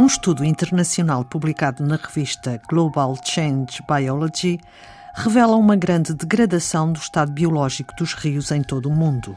Um estudo internacional publicado na revista Global Change Biology revela uma grande degradação do estado biológico dos rios em todo o mundo.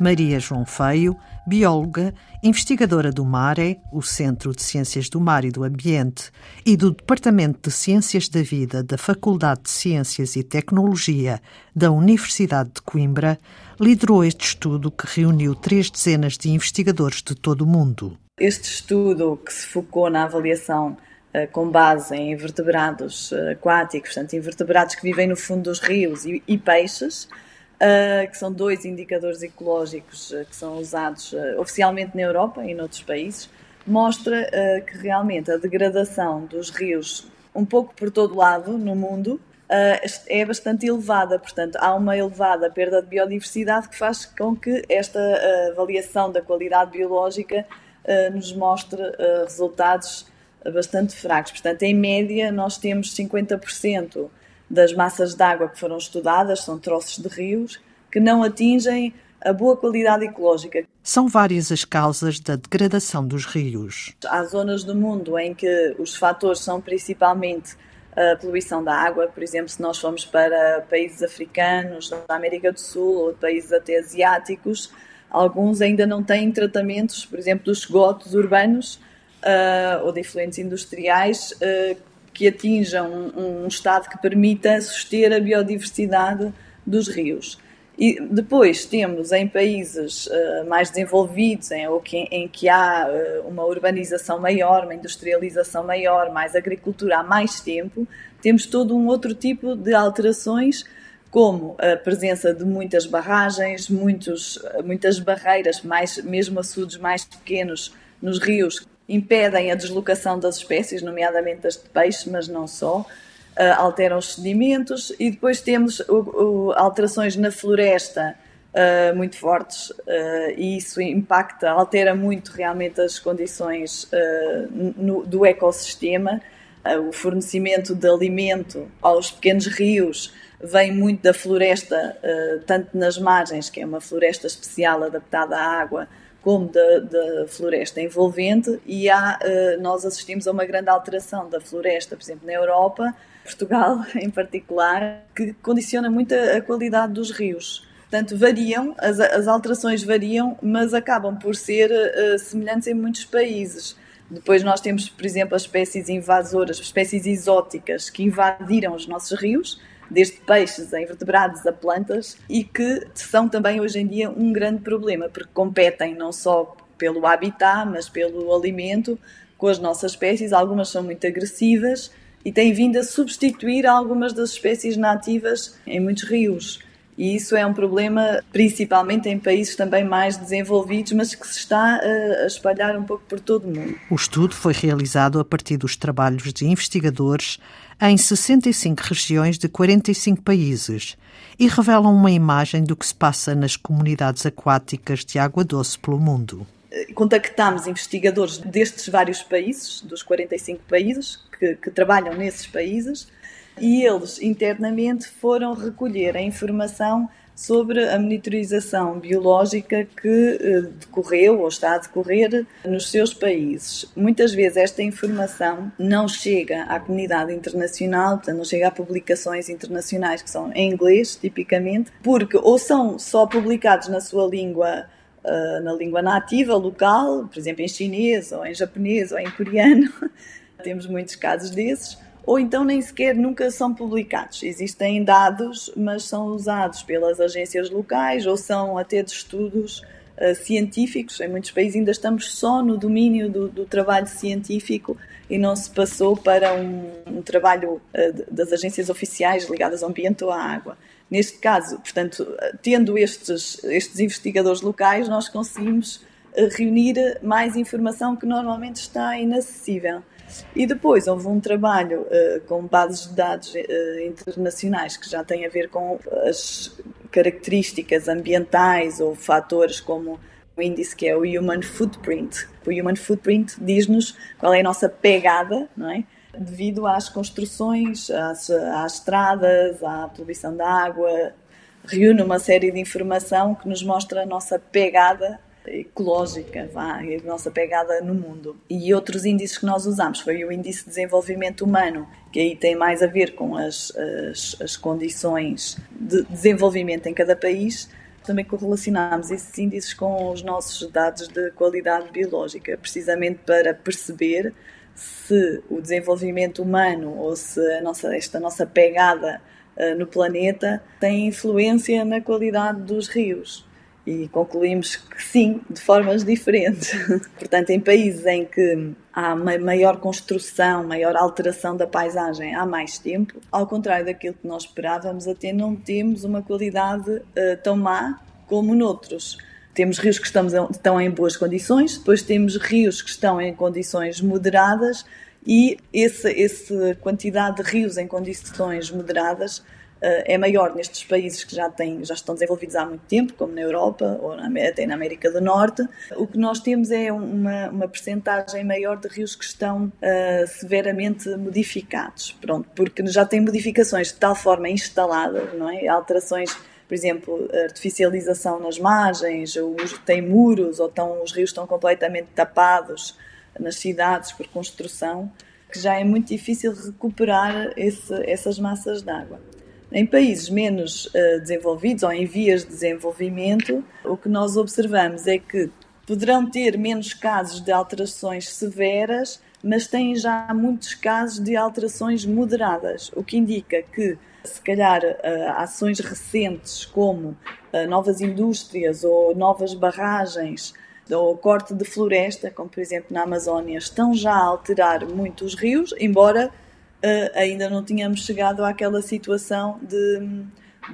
Maria João Feio, bióloga, investigadora do MARE, o Centro de Ciências do Mar e do Ambiente, e do Departamento de Ciências da Vida da Faculdade de Ciências e Tecnologia da Universidade de Coimbra, liderou este estudo que reuniu três dezenas de investigadores de todo o mundo. Este estudo, que se focou na avaliação uh, com base em invertebrados uh, aquáticos, portanto, invertebrados que vivem no fundo dos rios e, e peixes, uh, que são dois indicadores ecológicos que são usados oficialmente na Europa e noutros países, mostra que realmente a degradação dos rios, um pouco por todo lado no mundo, é bastante elevada. Portanto, há uma elevada perda de biodiversidade que faz com que esta avaliação da qualidade biológica nos mostre resultados bastante fracos. Portanto, em média, nós temos 50% das massas de água que foram estudadas, são troços de rios, que não atingem a boa qualidade ecológica. São várias as causas da degradação dos rios. Há zonas do mundo em que os fatores são principalmente a poluição da água, por exemplo, se nós formos para países africanos, da América do Sul ou países até asiáticos, alguns ainda não têm tratamentos, por exemplo, dos esgotos urbanos uh, ou de efluentes industriais uh, que atinjam um, um estado que permita suster a biodiversidade dos rios. E depois temos em países uh, mais desenvolvidos, em, que, em que há uh, uma urbanização maior, uma industrialização maior, mais agricultura há mais tempo, temos todo um outro tipo de alterações, como a presença de muitas barragens, muitos, muitas barreiras, mais, mesmo açudes mais pequenos nos rios, impedem a deslocação das espécies, nomeadamente das de peixe, mas não só, uh, alteram os sedimentos e depois temos alterações na floresta uh, muito fortes uh, e isso impacta, altera muito realmente as condições do ecossistema. o fornecimento de alimento aos pequenos rios vem muito da floresta, tanto nas margens, que é uma floresta especial adaptada à água, como da, da, floresta envolvente e há, uh, nós assistimos a uma grande alteração da floresta, por exemplo, na Europa, Portugal em particular, que condiciona muito a, qualidade dos rios. Portanto, variam, as, as, alterações variam, mas acabam por ser uh, semelhantes em muitos países. Depois nós temos, por exemplo, as espécies invasoras, espécies exóticas que invadiram os nossos rios, desde peixes a invertebrados a plantas, e que são também hoje em dia um grande problema, porque competem não só pelo habitat, mas pelo alimento com as nossas espécies. Algumas são muito agressivas e têm vindo a substituir algumas das espécies nativas em muitos rios. E isso é um problema principalmente em países também mais desenvolvidos, mas que se está a espalhar um pouco por todo o mundo. O estudo foi realizado a partir dos trabalhos de investigadores em 65 regiões de 45 países e revelam uma imagem do que se passa nas comunidades aquáticas de água doce pelo mundo. Contactámos investigadores destes vários países, dos 45 países, que, que trabalham nesses países, e eles internamente foram recolher a informação sobre a monitorização biológica que eh, decorreu ou está a decorrer nos seus países. Muitas vezes esta informação não chega à comunidade internacional, portanto, não chega a publicações internacionais que são em inglês, tipicamente, porque ou são só publicados na sua língua eh, na língua nativa local, por exemplo, em chinês ou em japonês ou em coreano. Temos muitos casos desses ou então nem sequer nunca são publicados. Existem dados, mas são usados pelas agências locais ou são até de estudos uh, científicos. Em muitos países ainda estamos só no domínio do, do trabalho científico e não se passou para um, um trabalho uh, das agências oficiais ligadas ao ambiente ou à água. Neste caso, portanto, tendo estes, estes investigadores locais, nós conseguimos reunir mais informação que normalmente está inacessível. E depois houve um trabalho uh, com bases de dados uh, internacionais que já tem a ver com as características ambientais ou fatores como o índice que é o Human Footprint. O Human Footprint diz-nos qual é a nossa pegada, não é? Devido às construções, às, às estradas, à poluição da água, reúne uma série de informação que nos mostra a nossa pegada ecológica, vá, a nossa pegada no mundo. E outros índices que nós usamos foi o Índice de Desenvolvimento Humano, que aí tem mais a ver com as, as, as condições de desenvolvimento em cada país, também correlacionámos esses índices com os nossos dados de qualidade biológica, precisamente para perceber se o desenvolvimento humano ou se nossa, esta nossa pegada uh, no planeta tem influência na qualidade dos rios. E concluímos que sim, de formas diferentes. Portanto, em países em que há maior construção, maior alteração da paisagem há mais tempo, ao contrário daquilo que nós esperávamos, até não temos uma qualidade uh, tão má como noutros. Temos rios que estamos, estão em boas condições, depois temos rios que estão em condições moderadas e essa, essa quantidade de rios em condições moderadas é maior nestes países que já, têm, já estão desenvolvidos há muito tempo, como na Europa ou na, até na América do Norte. O que nós temos é uma, uma percentagem maior de rios que estão uh, severamente modificados, pronto, porque já têm modificações de tal forma instaladas, não é? alterações por exemplo, artificialização nas margens, os, tem muros ou estão, os rios estão completamente tapados nas cidades por construção, que já é muito difícil recuperar esse, essas massas de água. Em países menos uh, desenvolvidos ou em vias de desenvolvimento, o que nós observamos é que poderão ter menos casos de alterações severas, mas têm já muitos casos de alterações moderadas, o que indica que, se calhar, uh, ações recentes como uh, novas indústrias ou novas barragens ou corte de floresta, como por exemplo na Amazónia, estão já a alterar muito os rios, embora uh, ainda não tínhamos chegado àquela situação de,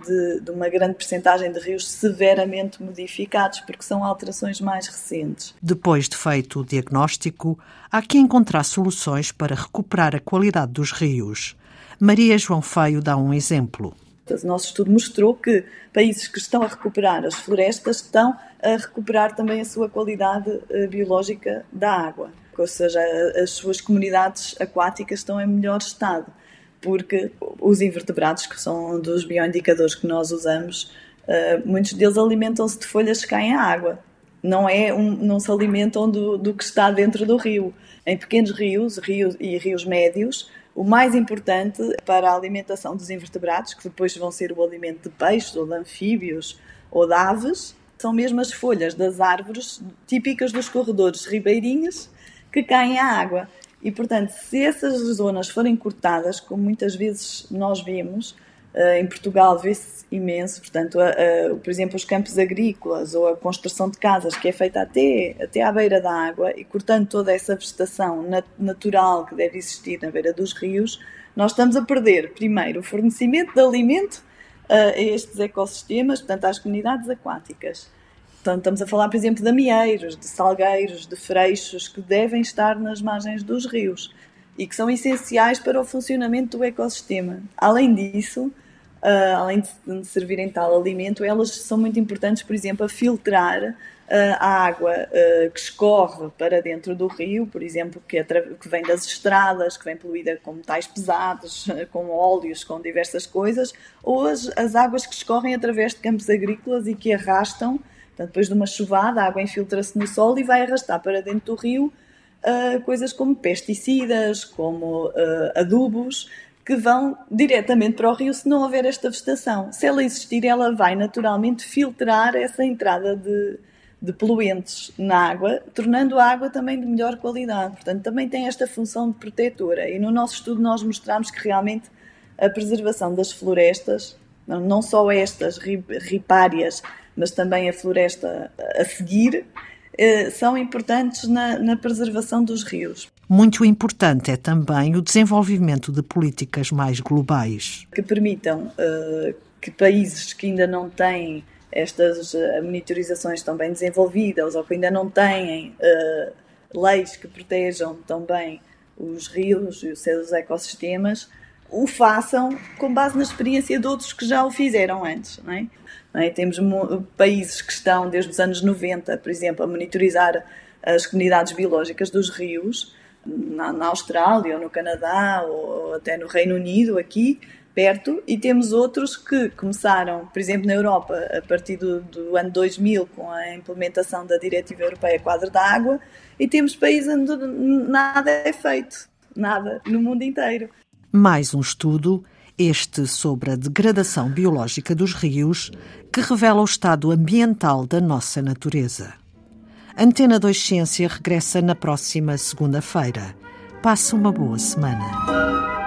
de, de uma grande percentagem de rios severamente modificados, porque são alterações mais recentes. Depois de feito o diagnóstico, há que encontrar soluções para recuperar a qualidade dos rios. Maria João Feio dá um exemplo. O nosso estudo mostrou que países que estão a recuperar as florestas estão a recuperar também a sua qualidade uh, biológica da água ou seja, as suas comunidades aquáticas estão em melhor estado, porque os invertebrados, que são um dos bioindicadores que nós usamos, eh, muitos deles alimentam-se de folhas que caem à água. Não, é um, não se alimentam do, do que está dentro do rio. Em pequenos rios, rios e rios médios, o mais importante para a alimentação dos invertebrados, que depois vão ser o alimento de peixes ou de anfíbios ou de aves, são mesmo as folhas das árvores típicas dos corredores ribeirinhos que caem à água. E, portanto, se essas zonas forem cortadas, como muitas vezes nós vemos, uh, em Portugal vê-se imenso, portanto, uh, uh, por exemplo, os campos agrícolas ou a construção de casas que é feita até, até à beira da água e cortando toda essa vegetação nat natural que deve existir na beira dos rios, nós estamos a perder, primeiro, o fornecimento de alimento a estes ecossistemas, portanto, às comunidades aquáticas. Portanto, estamos a falar, por exemplo, de amieiros, de salgueiros, de freixos que devem estar nas margens dos rios e que são essenciais para o funcionamento do ecossistema. Além disso, uh, além de servirem tal alimento, elas são muito importantes, por exemplo, a filtrar uh, a água uh, que escorre para dentro do rio, por exemplo, que, que, vem das estradas, que vem poluída com metais pesados, com óleos, com diversas coisas, ou as, as águas que escorrem através de campos agrícolas e que arrastam Portanto, depois de uma chuvada, a água infiltra-se no solo e vai arrastar para dentro do rio uh, coisas como pesticidas, como uh, adubos, que vão diretamente para o rio se não houver esta vegetação. Se ela existir, ela vai naturalmente filtrar essa entrada de, de poluentes na água, tornando a água também de melhor qualidade. Portanto, também tem esta função de protetora. E no nosso estudo nós mostramos que realmente a preservação das florestas, não só estas ripárias, mas também a floresta a seguir, eh, são importantes na, na, preservação dos rios. Muito importante é também o desenvolvimento de políticas mais globais. Que permitam uh, que países que ainda não têm estas uh, monitorizações tão bem desenvolvidas ou que ainda não têm uh, leis que protejam também os rios e os seus ecossistemas, o façam com base na experiência de outros que já o fizeram antes. Não é? Não é? Temos países que estão desde os anos 90, por exemplo, a monitorizar as comunidades biológicas dos rios, na, na Austrália ou no Canadá ou até no Reino Unido aqui, perto e temos outros que começaram, por exemplo, na Europa, a partir do, do ano 2000, com a implementação da Diretiva Europeia Quadro da Água, e temos países onde nada é feito, nada, no mundo inteiro. Mais um estudo, este sobre a degradação biológica dos rios, que revela o estado ambiental da nossa natureza. Antena 2 Ciência regressa na próxima segunda-feira. Passe uma boa semana.